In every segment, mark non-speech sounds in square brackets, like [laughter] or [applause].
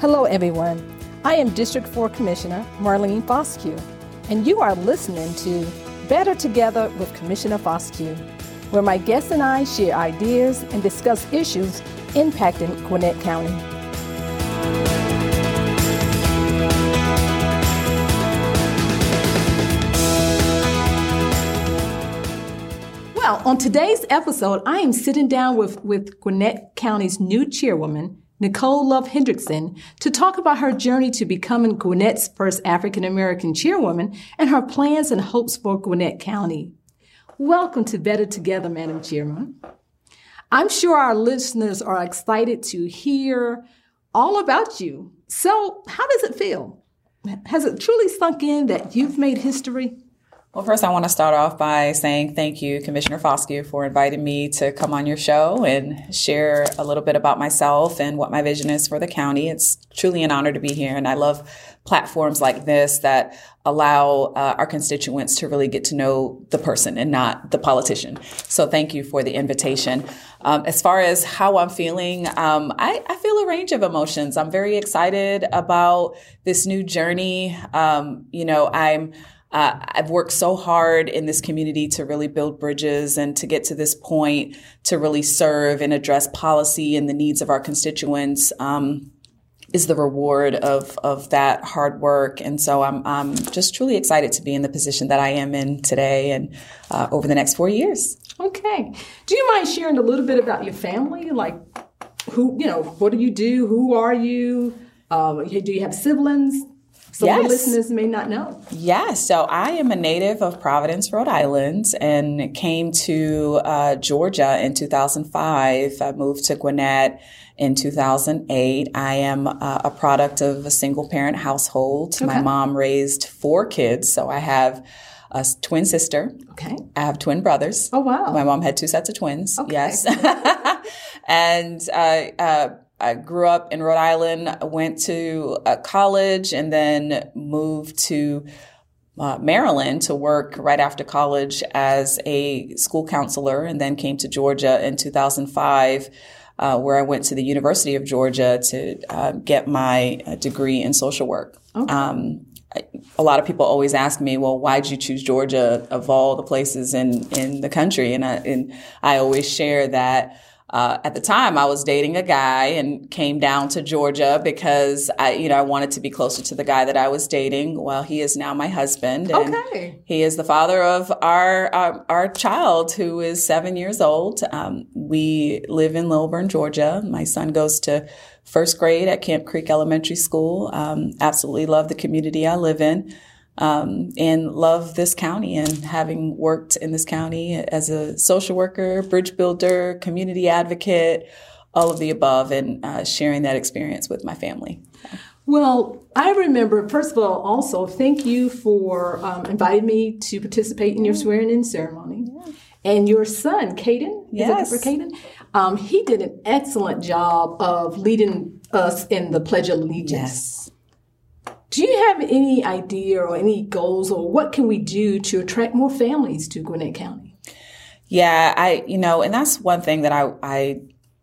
Hello, everyone. I am District 4 Commissioner Marlene Fosque, and you are listening to Better Together with Commissioner Fosque, where my guests and I share ideas and discuss issues impacting Gwinnett County. Well, on today's episode, I am sitting down with, with Gwinnett County's new chairwoman, Nicole Love Hendrickson, to talk about her journey to becoming Gwinnett's first African American chairwoman and her plans and hopes for Gwinnett County. Welcome to Better Together, Madam Chairman. I'm sure our listeners are excited to hear all about you. So, how does it feel? Has it truly sunk in that you've made history? Well, first, I want to start off by saying thank you, Commissioner Fosque, for inviting me to come on your show and share a little bit about myself and what my vision is for the county. It's truly an honor to be here, and I love platforms like this that allow uh, our constituents to really get to know the person and not the politician. So, thank you for the invitation. Um, as far as how I'm feeling, um, I, I, feel a range of emotions. I'm very excited about this new journey. Um, you know, I'm uh, I've worked so hard in this community to really build bridges and to get to this point to really serve and address policy and the needs of our constituents. Um, is the reward of of that hard work, and so I'm I'm just truly excited to be in the position that I am in today and uh, over the next four years. Okay, do you mind sharing a little bit about your family, like who you know, what do you do, who are you, um, do you have siblings? So yes. the listeners may not know. Yes. So I am a native of Providence, Rhode Island, and came to uh, Georgia in 2005. I moved to Gwinnett in 2008. I am uh, a product of a single parent household. Okay. My mom raised four kids, so I have a twin sister. Okay. I have twin brothers. Oh wow. My mom had two sets of twins. Okay. Yes. [laughs] and uh, uh I grew up in Rhode Island, went to college, and then moved to uh, Maryland to work right after college as a school counselor, and then came to Georgia in 2005. Uh, where I went to the University of Georgia to uh, get my uh, degree in social work. Okay. Um, I, a lot of people always ask me, "Well, why'd you choose Georgia of all the places in in the country?" And I and I always share that uh, at the time, I was dating a guy and came down to Georgia because I, you know, I wanted to be closer to the guy that I was dating. Well, he is now my husband, and okay. he is the father of our our, our child, who is seven years old. Um, we live in Lilburn, Georgia. My son goes to first grade at Camp Creek Elementary School. Um, absolutely love the community I live in um, and love this county and having worked in this county as a social worker, bridge builder, community advocate, all of the above, and uh, sharing that experience with my family. Well, I remember, first of all, also thank you for um, inviting me to participate in your swearing in ceremony. Yeah. And your son, Caden, yes. is that for Caden? Um, he did an excellent job of leading us in the Pledge of Allegiance. Yes. Do you have any idea or any goals or what can we do to attract more families to Gwinnett County? Yeah, I, you know, and that's one thing that I, I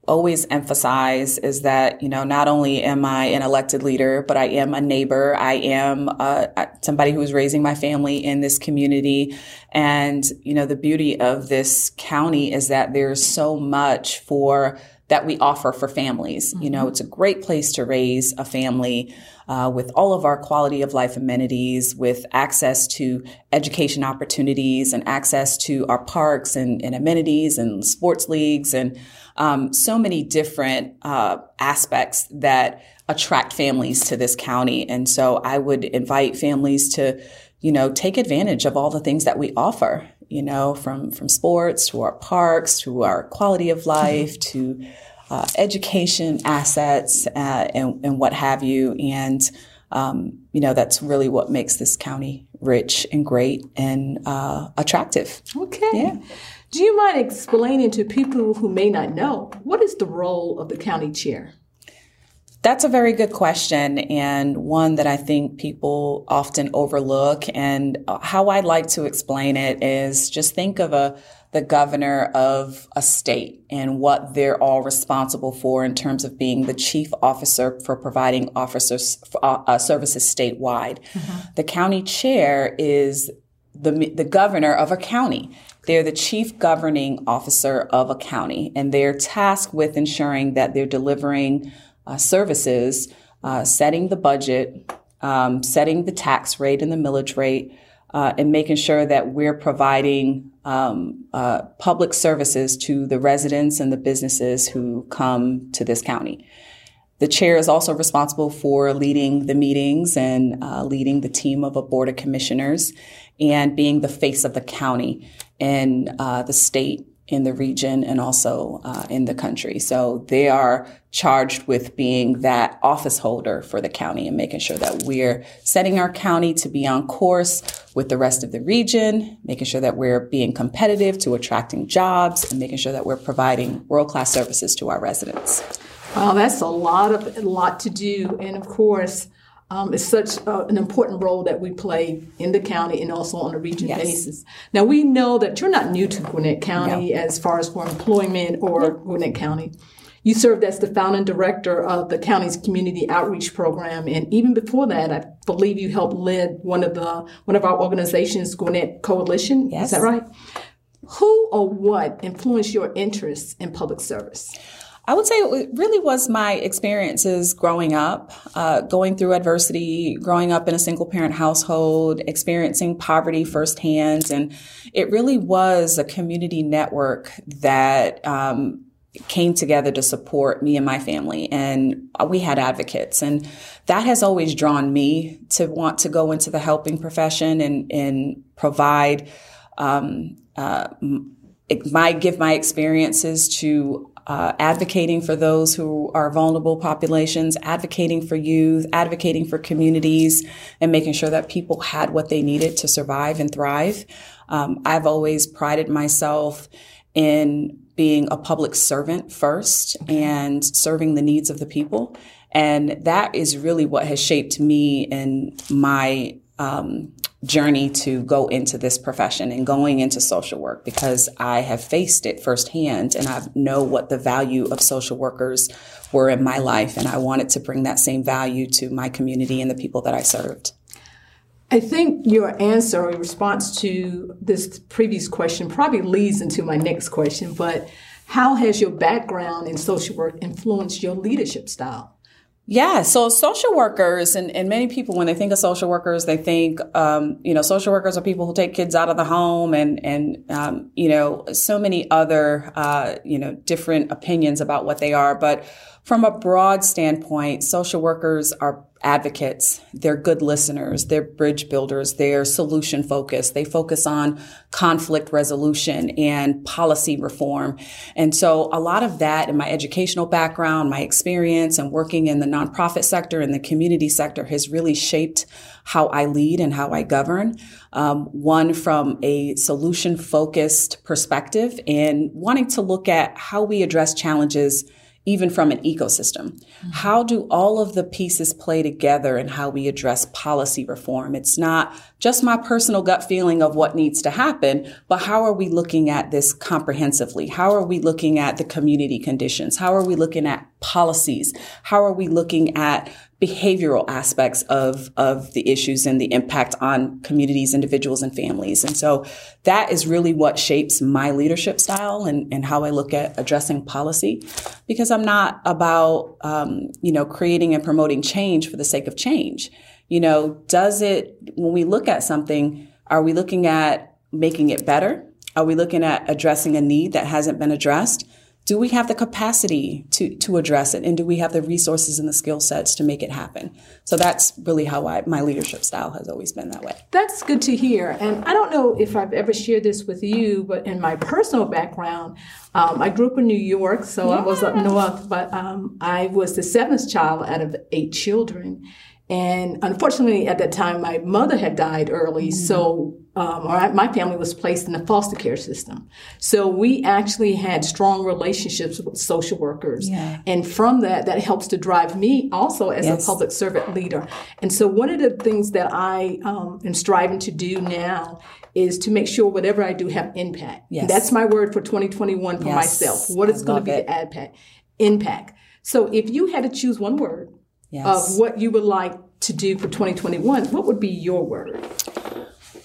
always emphasize is that, you know, not only am I an elected leader, but I am a neighbor. I am uh, somebody who is raising my family in this community. And, you know, the beauty of this county is that there's so much for that we offer for families. Mm-hmm. You know, mm-hmm. it's a great place to raise a family uh, with all of our quality of life amenities, with access to education opportunities and access to our parks and, and amenities and sports leagues and um, so many different uh, aspects that attract families to this county. And so I would invite families to, you know, take advantage of all the things that we offer you know, from, from sports to our parks to our quality of life to uh, education assets uh, and, and, what have you. And, um, you know, that's really what makes this county rich and great and uh, attractive. Okay. Yeah. Do you mind explaining to people who may not know what is the role of the county chair? That's a very good question and one that I think people often overlook. And how I'd like to explain it is just think of a, the governor of a state and what they're all responsible for in terms of being the chief officer for providing officers uh, uh, services statewide. Mm-hmm. The county chair is the the governor of a county. They're the chief governing officer of a county, and they're tasked with ensuring that they're delivering uh, services, uh, setting the budget, um, setting the tax rate and the millage rate, uh, and making sure that we're providing um, uh, public services to the residents and the businesses who come to this county. The chair is also responsible for leading the meetings and uh, leading the team of a board of commissioners and being the face of the county in uh, the state, in the region, and also uh, in the country. So they are charged with being that office holder for the county and making sure that we're setting our county to be on course with the rest of the region, making sure that we're being competitive to attracting jobs, and making sure that we're providing world class services to our residents. Wow, that's a lot of a lot to do, and of course um, is such uh, an important role that we play in the county and also on a region yes. basis. Now we know that you're not new to Gwinnett County no. as far as for employment or no. Gwinnett County. You served as the founding director of the county's community outreach program, and even before that, I believe you helped lead one of the one of our organizations, Gwinnett Coalition. Yes. Is that right? Who or what influenced your interest in public service? I would say it really was my experiences growing up, uh, going through adversity, growing up in a single parent household, experiencing poverty firsthand. And it really was a community network that, um, came together to support me and my family and we had advocates and that has always drawn me to want to go into the helping profession and, and provide um, uh, my give my experiences to uh, advocating for those who are vulnerable populations, advocating for youth, advocating for communities, and making sure that people had what they needed to survive and thrive. Um, I've always prided myself in being a public servant first and serving the needs of the people. And that is really what has shaped me and my um, journey to go into this profession and going into social work because I have faced it firsthand and I know what the value of social workers were in my life. And I wanted to bring that same value to my community and the people that I served. I think your answer or response to this previous question probably leads into my next question, but how has your background in social work influenced your leadership style? Yeah, so social workers and, and many people, when they think of social workers, they think, um, you know, social workers are people who take kids out of the home and, and um, you know, so many other, uh, you know, different opinions about what they are. But from a broad standpoint, social workers are advocates. They're good listeners. They're bridge builders. They're solution focused. They focus on conflict resolution and policy reform. And so a lot of that in my educational background, my experience and working in the nonprofit sector and the community sector has really shaped how I lead and how I govern. Um, one from a solution focused perspective and wanting to look at how we address challenges even from an ecosystem. Mm-hmm. How do all of the pieces play together and how we address policy reform? It's not just my personal gut feeling of what needs to happen, but how are we looking at this comprehensively? How are we looking at the community conditions? How are we looking at policies? How are we looking at behavioral aspects of, of the issues and the impact on communities, individuals, and families. And so that is really what shapes my leadership style and, and how I look at addressing policy because I'm not about, um, you know, creating and promoting change for the sake of change. You know, does it, when we look at something, are we looking at making it better? Are we looking at addressing a need that hasn't been addressed? Do we have the capacity to, to address it? And do we have the resources and the skill sets to make it happen? So that's really how I, my leadership style has always been that way. That's good to hear. And I don't know if I've ever shared this with you, but in my personal background, um, I grew up in New York, so yeah. I was up north, but um, I was the seventh child out of eight children. And unfortunately, at that time, my mother had died early, mm-hmm. so um, my family was placed in the foster care system. So we actually had strong relationships with social workers, yeah. and from that, that helps to drive me also as yes. a public servant leader. And so one of the things that I um, am striving to do now is to make sure whatever I do have impact. Yes. That's my word for 2021 for yes. myself. What is going to be it. the impact? Impact. So if you had to choose one word yes. of what you would like to do for 2021, what would be your word?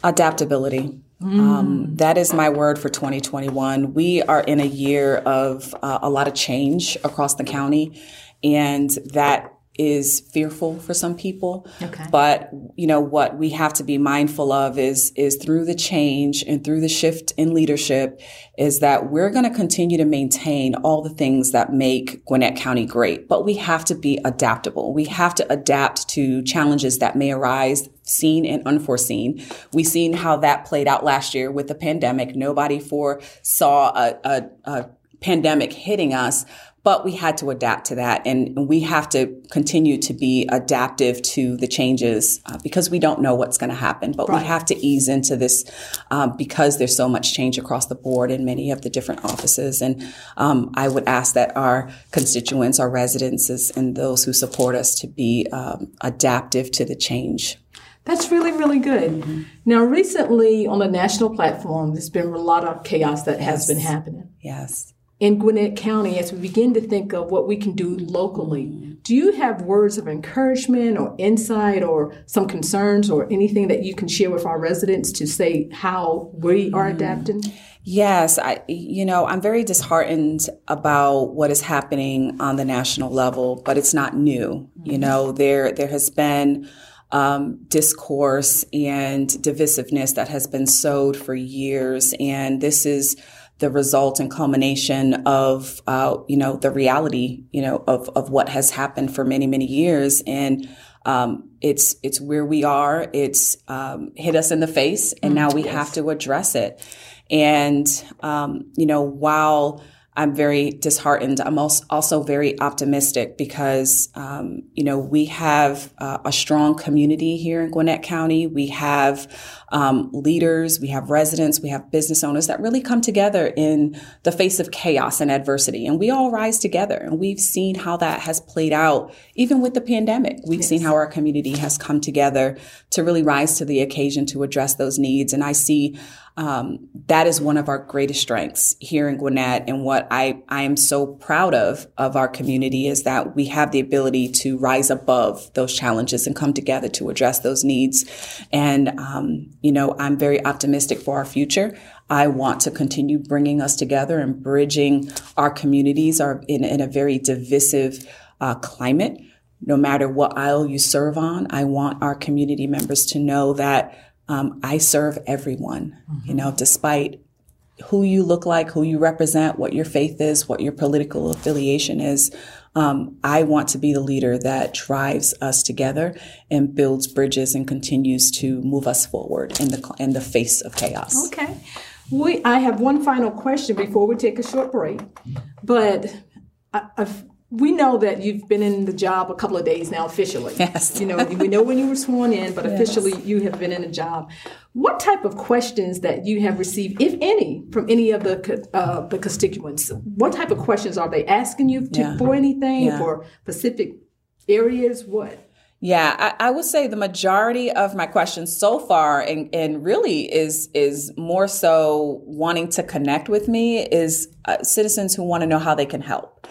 Adaptability. Mm. Um, that is my word for 2021. We are in a year of uh, a lot of change across the county, and that is fearful for some people. Okay. But you know what we have to be mindful of is is through the change and through the shift in leadership is that we're going to continue to maintain all the things that make Gwinnett County great, but we have to be adaptable. We have to adapt to challenges that may arise seen and unforeseen. We've seen how that played out last year with the pandemic. Nobody foresaw a, a, a pandemic hitting us, but we had to adapt to that and we have to continue to be adaptive to the changes uh, because we don't know what's going to happen but right. we have to ease into this um, because there's so much change across the board in many of the different offices and um, i would ask that our constituents our residents and those who support us to be um, adaptive to the change that's really, really good. Mm-hmm. Now, recently on the national platform, there's been a lot of chaos that yes. has been happening. Yes in Gwinnett County as we begin to think of what we can do locally. Do you have words of encouragement or insight or some concerns or anything that you can share with our residents to say how we are mm-hmm. adapting? Yes, I you know, I'm very disheartened about what is happening on the national level, but it's not new. You mm-hmm. know, there there has been um, discourse and divisiveness that has been sowed for years, and this is the result and culmination of uh, you know the reality you know of of what has happened for many many years and um, it's it's where we are it's um, hit us in the face and mm, now we yes. have to address it and um, you know while I'm very disheartened. I'm also very optimistic because, um, you know, we have uh, a strong community here in Gwinnett County. We have um, leaders, we have residents, we have business owners that really come together in the face of chaos and adversity. And we all rise together. And we've seen how that has played out even with the pandemic. We've yes. seen how our community has come together to really rise to the occasion to address those needs. And I see um, that is one of our greatest strengths here in Gwinnett. And what I, I am so proud of, of our community is that we have the ability to rise above those challenges and come together to address those needs. And, um, you know, I'm very optimistic for our future. I want to continue bringing us together and bridging our communities are in, in a very divisive uh, climate. No matter what aisle you serve on, I want our community members to know that um, I serve everyone, mm-hmm. you know, despite who you look like, who you represent, what your faith is, what your political affiliation is. Um, I want to be the leader that drives us together and builds bridges and continues to move us forward in the in the face of chaos. Okay. We, I have one final question before we take a short break, but I, I've we know that you've been in the job a couple of days now officially. Yes. You know, we know when you were sworn in, but [laughs] yes. officially you have been in a job. What type of questions that you have received, if any, from any of the uh, the constituents? What type of questions are they asking you to, yeah. for anything yeah. for specific areas? What? Yeah, I, I, would say the majority of my questions so far, and, and really is is more so wanting to connect with me, is uh, citizens who want to know how they can help.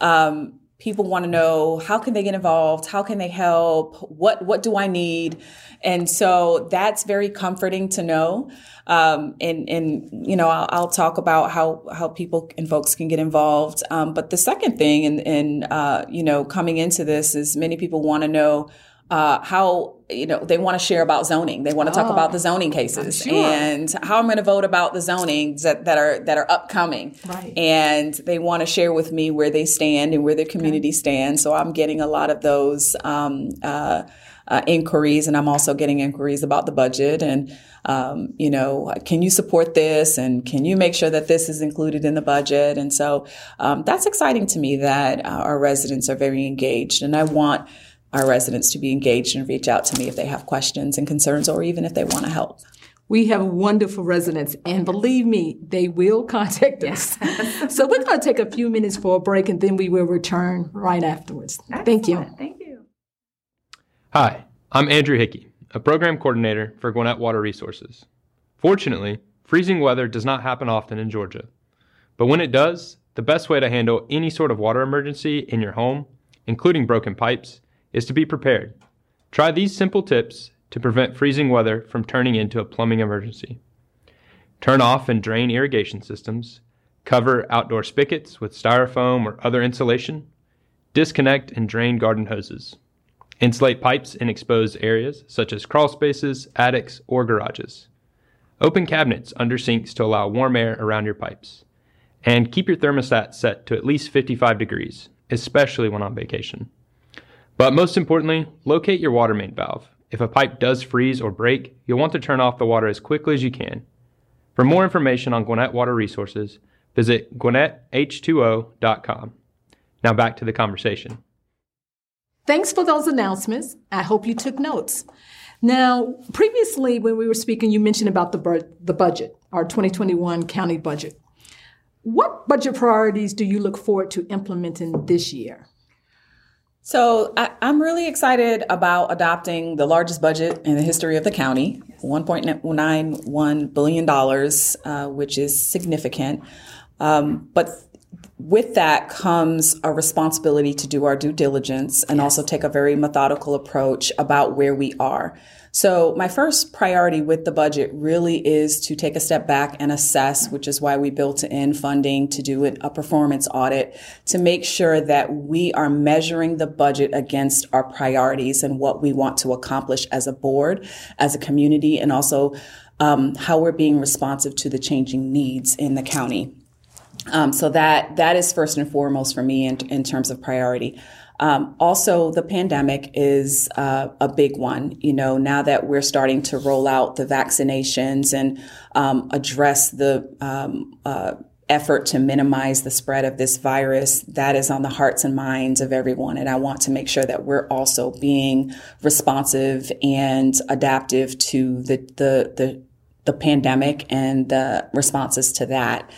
Um, people want to know how can they get involved? How can they help? What what do i need? And so that's very comforting to know. Um, and and you know I'll, I'll, talk about how how people and folks can get involved. Um, but the second thing and and uh, you know coming into this is many people want to know uh, how you know they want to share about zoning. They want to talk oh, about the zoning cases. sure. and how i'm going to vote about the zonings that, that are that are upcoming. Right. and they want to share with me where they stand and where their community okay. stands. So i'm getting a lot of those um, uh, uh, inquiries and i'm also getting inquiries about the budget and um, you know can you support this? And can you make sure that this is included in the budget? And so um, that's exciting to me that uh, our residents are very engaged. And i want our residents to be engaged and reach out to me if they have questions and concerns or even if they want to help. We have wonderful residents, and believe me, they will contact us. [laughs] so we're going to take a few minutes for a break, and then we will return right afterwards. Excellent. Thank you. Thank you. Hi, I'm Andrew Hickey, a program coordinator for Gwinnett Water Resources. Fortunately, freezing weather does not happen often in Georgia, but when it does, the best way to handle any sort of water emergency in your home, including broken pipes, is to be prepared. Try these simple tips to prevent freezing weather from turning into a plumbing emergency. Turn off and drain irrigation systems. Cover outdoor spigots with styrofoam or other insulation. Disconnect and drain garden hoses. Insulate pipes in exposed areas such as crawl spaces, attics, or garages. Open cabinets under sinks to allow warm air around your pipes. And keep your thermostat set to at least 55 degrees, especially when on vacation. But most importantly, locate your water main valve if a pipe does freeze or break, you'll want to turn off the water as quickly as you can. For more information on Gwinnett Water Resources, visit gwinnetth2o.com. Now back to the conversation. Thanks for those announcements. I hope you took notes. Now, previously, when we were speaking, you mentioned about the, bur- the budget, our 2021 county budget. What budget priorities do you look forward to implementing this year? So I, am really excited about adopting the largest budget in the history of the county, $1.91 billion, uh, which is significant. Um, but with that comes a responsibility to do our due diligence and yes. also take a very methodical approach about where we are. So my first priority with the budget really is to take a step back and assess, which is why we built in funding to do a performance audit to make sure that we are measuring the budget against our priorities and what we want to accomplish as a board, as a community, and also um, how we're being responsive to the changing needs in the county. Um, so that that is first and foremost for me in, in terms of priority. Um, also, the pandemic is uh, a big one. You know, now that we're starting to roll out the vaccinations and um, address the um, uh, effort to minimize the spread of this virus, that is on the hearts and minds of everyone. And I want to make sure that we're also being responsive and adaptive to the the the, the pandemic and the responses to that.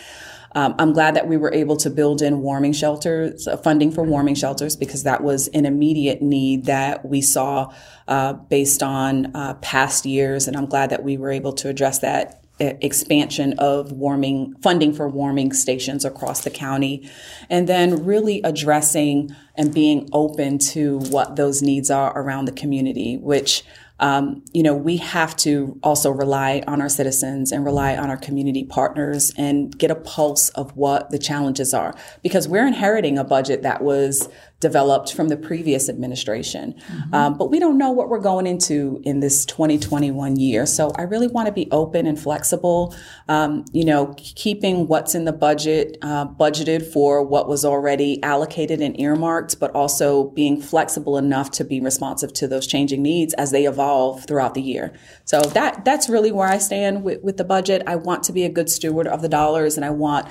Um, I'm glad that we were able to build in warming shelters, uh, funding for warming shelters, because that was an immediate need that we saw uh, based on uh, past years. And I'm glad that we were able to address that uh, expansion of warming funding for warming stations across the county and then really addressing and being open to what those needs are around the community which um, you know, we have to also rely on our citizens and rely on our community partners and get a pulse of what the challenges are. Because we're inheriting a budget that was developed from the previous administration. Mm-hmm. Um, but we don't know what we're going into in this 2021 year. So I really want to be open and flexible, um, you know, keeping what's in the budget uh, budgeted for what was already allocated and earmarked, but also being flexible enough to be responsive to those changing needs as they evolve throughout the year. So that that's really where I stand with, with the budget. I want to be a good steward of the dollars and I want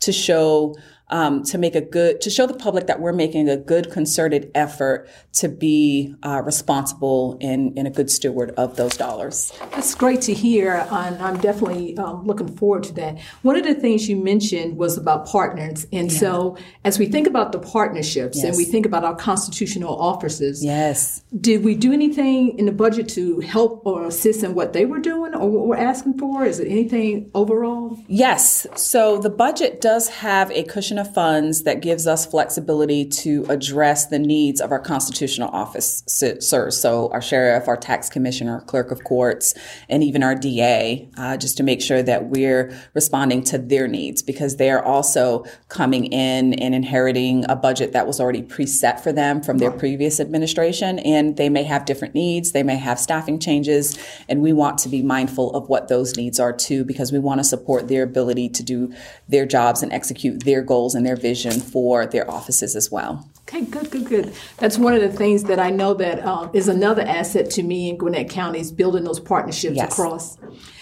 to show um, to make a good to show the public that we're making a good concerted effort to be uh, responsible and, and, a good steward of those dollars. That's great to hear, and I'm definitely um, looking forward to that. One of the things you mentioned was about partners, and yeah. so as we think about the partnerships yes. and we think about our constitutional offices, yes, did we do anything in the budget to help or assist in what they were doing or what we're asking for? Is it anything overall? Yes. So the budget does have a cushion of funds that gives us flexibility to address the needs of our constitutional officers. So our sheriff, our tax commissioner, clerk of courts, and even our DA, uh, just to make sure that we're responding to their needs because they are also coming in and inheriting a budget that was already preset for them from their previous administration. And they may have different needs. They may have staffing changes. And we want to be mindful of what those needs are too, because we want to support their ability to do their jobs and execute their goals goals and their vision for their offices as well. Okay, good, good, good. That's one of the things that I know that um, is another asset to me in Gwinnett County is building those partnerships yes. across.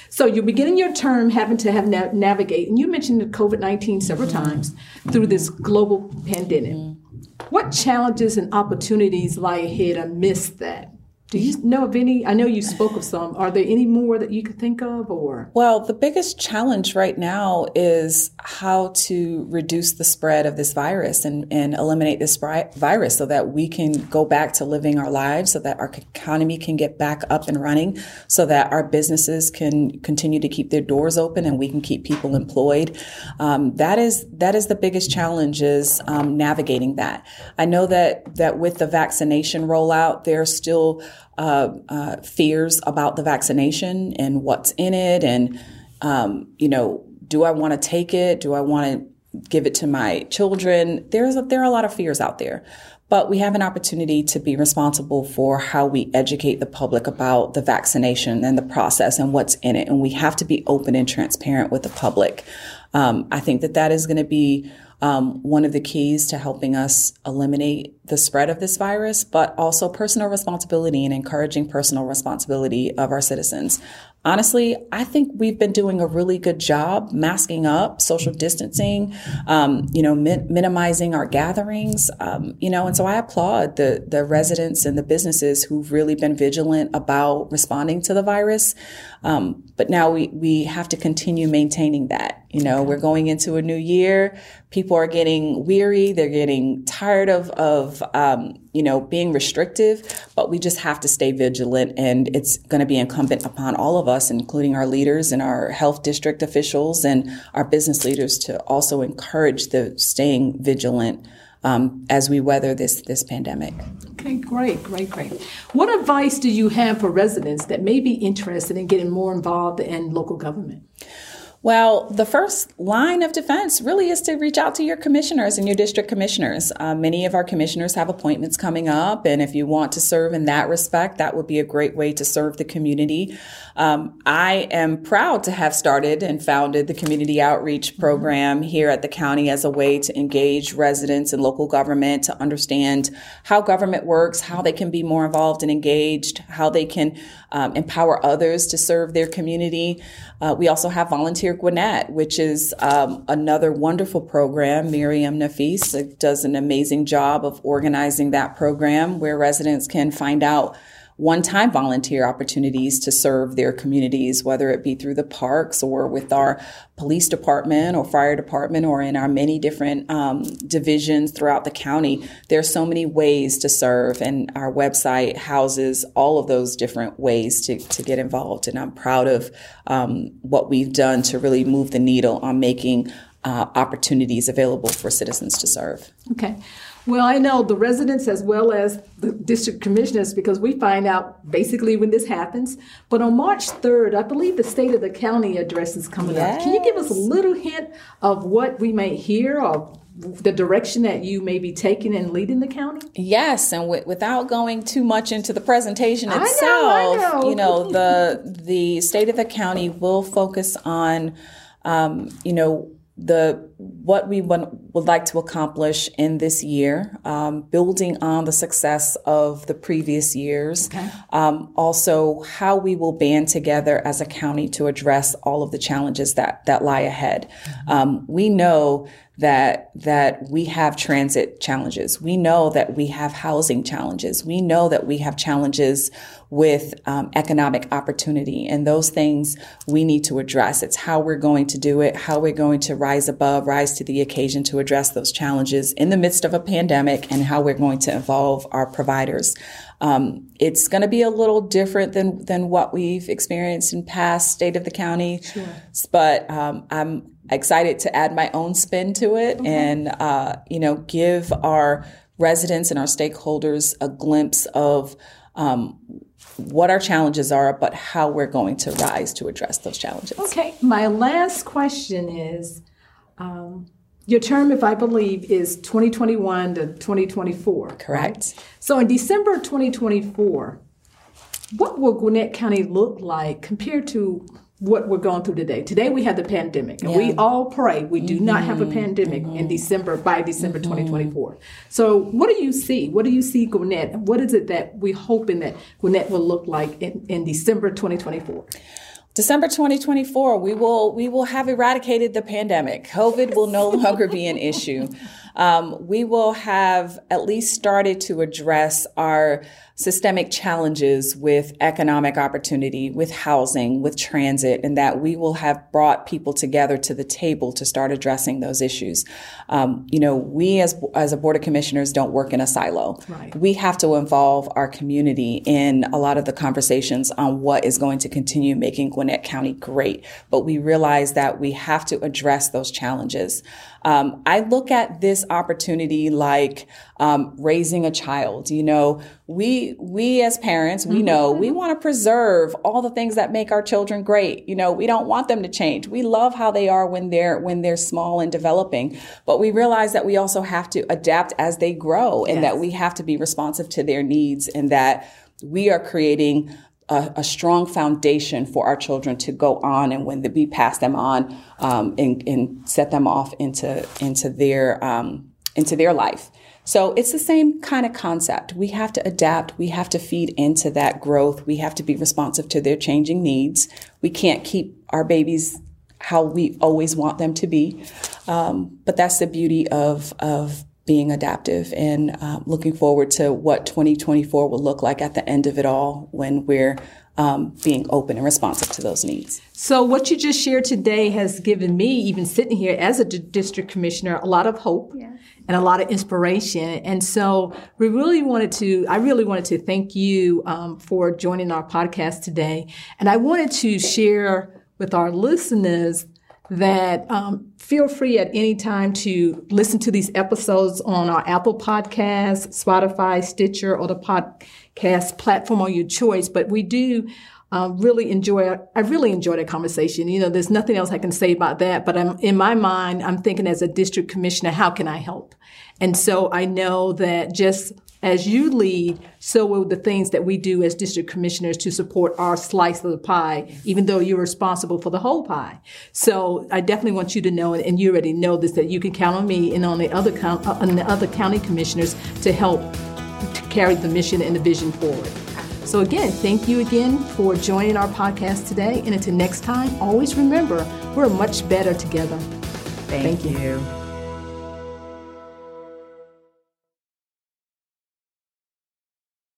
So you're beginning your term having to have na- navigate, and you mentioned COVID nineteen several mm-hmm. times through this global pandemic. Mm-hmm. What challenges and opportunities lie ahead amidst that? Do you know of any? I know you spoke of some. Are there any more that you could think of, or? Well, the biggest challenge right now is how to reduce the spread of this virus and, and eliminate this virus so that we can go back to living our lives, so that our economy can get back up and running, so that our businesses can continue to keep their doors open and we can keep people employed. Um, that is that is the biggest challenge is um, navigating that. I know that that with the vaccination rollout, there's still uh, uh, fears about the vaccination and what's in it, and um, you know, do I want to take it? Do I want to give it to my children? There's a, there are a lot of fears out there, but we have an opportunity to be responsible for how we educate the public about the vaccination and the process and what's in it, and we have to be open and transparent with the public. Um, I think that that is going to be um, one of the keys to helping us eliminate the spread of this virus, but also personal responsibility and encouraging personal responsibility of our citizens. Honestly, I think we've been doing a really good job masking up, social distancing, um, you know, mi- minimizing our gatherings, um, you know, and so I applaud the the residents and the businesses who've really been vigilant about responding to the virus. Um, but now we we have to continue maintaining that. You know, we're going into a new year. People are getting weary. They're getting tired of of um, you know, being restrictive, but we just have to stay vigilant. And it's going to be incumbent upon all of us, including our leaders and our health district officials and our business leaders, to also encourage the staying vigilant um, as we weather this this pandemic. Okay, great, great, great. What advice do you have for residents that may be interested in getting more involved in local government? Well, the first line of defense really is to reach out to your commissioners and your district commissioners. Uh, many of our commissioners have appointments coming up, and if you want to serve in that respect, that would be a great way to serve the community. Um, I am proud to have started and founded the community outreach program here at the county as a way to engage residents and local government to understand how government works, how they can be more involved and engaged, how they can um, empower others to serve their community. Uh, we also have Volunteer Gwinnett, which is um, another wonderful program. Miriam Nafis does an amazing job of organizing that program where residents can find out one time volunteer opportunities to serve their communities, whether it be through the parks or with our police department or fire department or in our many different um, divisions throughout the county. There are so many ways to serve, and our website houses all of those different ways to, to get involved. And I'm proud of um, what we've done to really move the needle on making uh, opportunities available for citizens to serve. Okay. Well, I know the residents as well as the district commissioners because we find out basically when this happens. But on March 3rd, I believe the state of the county address is coming yes. up. Can you give us a little hint of what we may hear or the direction that you may be taking and leading the county? Yes, and w- without going too much into the presentation itself, I know, I know. you know, the the state of the county will focus on, um, you know, the what we want, would like to accomplish in this year, um, building on the success of the previous years. Okay. Um, also, how we will band together as a county to address all of the challenges that that lie ahead. Mm-hmm. Um, we know that that we have transit challenges. We know that we have housing challenges. We know that we have challenges with um, economic opportunity, and those things we need to address. It's how we're going to do it, how we're going to rise above, rise to the occasion to address those challenges in the midst of a pandemic, and how we're going to involve our providers. Um, it's going to be a little different than than what we've experienced in past state of the county, sure. but um, I'm excited to add my own spin to it okay. and uh, you know give our residents and our stakeholders a glimpse of um, what our challenges are, but how we're going to rise to address those challenges. Okay, my last question is. Um, your term, if I believe, is 2021 to 2024. Correct. Right? So in December 2024, what will Gwinnett County look like compared to what we're going through today. Today we have the pandemic, and yeah. we all pray we do mm-hmm. not have a mm-hmm. pandemic mm-hmm. in December by December mm-hmm. 2024. So, what do you see? What do you see, Gwinnett? What is it that we're hoping that Gwinnett will look like in, in December 2024? December 2024, we will we will have eradicated the pandemic. COVID will no [laughs] longer be an issue. Um, we will have at least started to address our systemic challenges with economic opportunity, with housing, with transit, and that we will have brought people together to the table to start addressing those issues. Um, you know, we as as a board of commissioners don't work in a silo. Right. We have to involve our community in a lot of the conversations on what is going to continue making Gwinnett County great. But we realize that we have to address those challenges. Um, I look at this opportunity like um, raising a child. You know, we we as parents, we know we mm-hmm. want to preserve all the things that make our children great. You know, we don't want them to change. We love how they are when they're when they're small and developing, but we realize that we also have to adapt as they grow, and yes. that we have to be responsive to their needs, and that we are creating a, a, strong foundation for our children to go on and when we pass them on um, and, and, set them off into into their um, into their life. So it's the same kind of concept. We have to adapt. We have to feed into that growth. We have to be responsive to their changing needs. We can't keep our babies how we always want them to be. Um, but that's the beauty of of being adaptive and uh, looking forward to what 2024 will look like at the end of it all when we're um, being open and responsive to those needs. So, what you just shared today has given me, even sitting here as a d- district commissioner, a lot of hope yeah. and a lot of inspiration. And so, we really wanted to, I really wanted to thank you um, for joining our podcast today. And I wanted to share with our listeners that um, feel free at any time to listen to these episodes on our Apple Podcasts, Spotify, Stitcher, or the podcast platform of your choice. But we do um, really enjoy. I really enjoy that conversation. You know, there's nothing else I can say about that. But I'm in my mind, I'm thinking as a district commissioner, how can I help? And so I know that just as you lead, so will the things that we do as district commissioners to support our slice of the pie, even though you're responsible for the whole pie. So I definitely want you to know, and you already know this, that you can count on me and on the other uh, on the other county commissioners to help to carry the mission and the vision forward. So again, thank you again for joining our podcast today. And until next time, always remember we're much better together. Thank, thank you. you.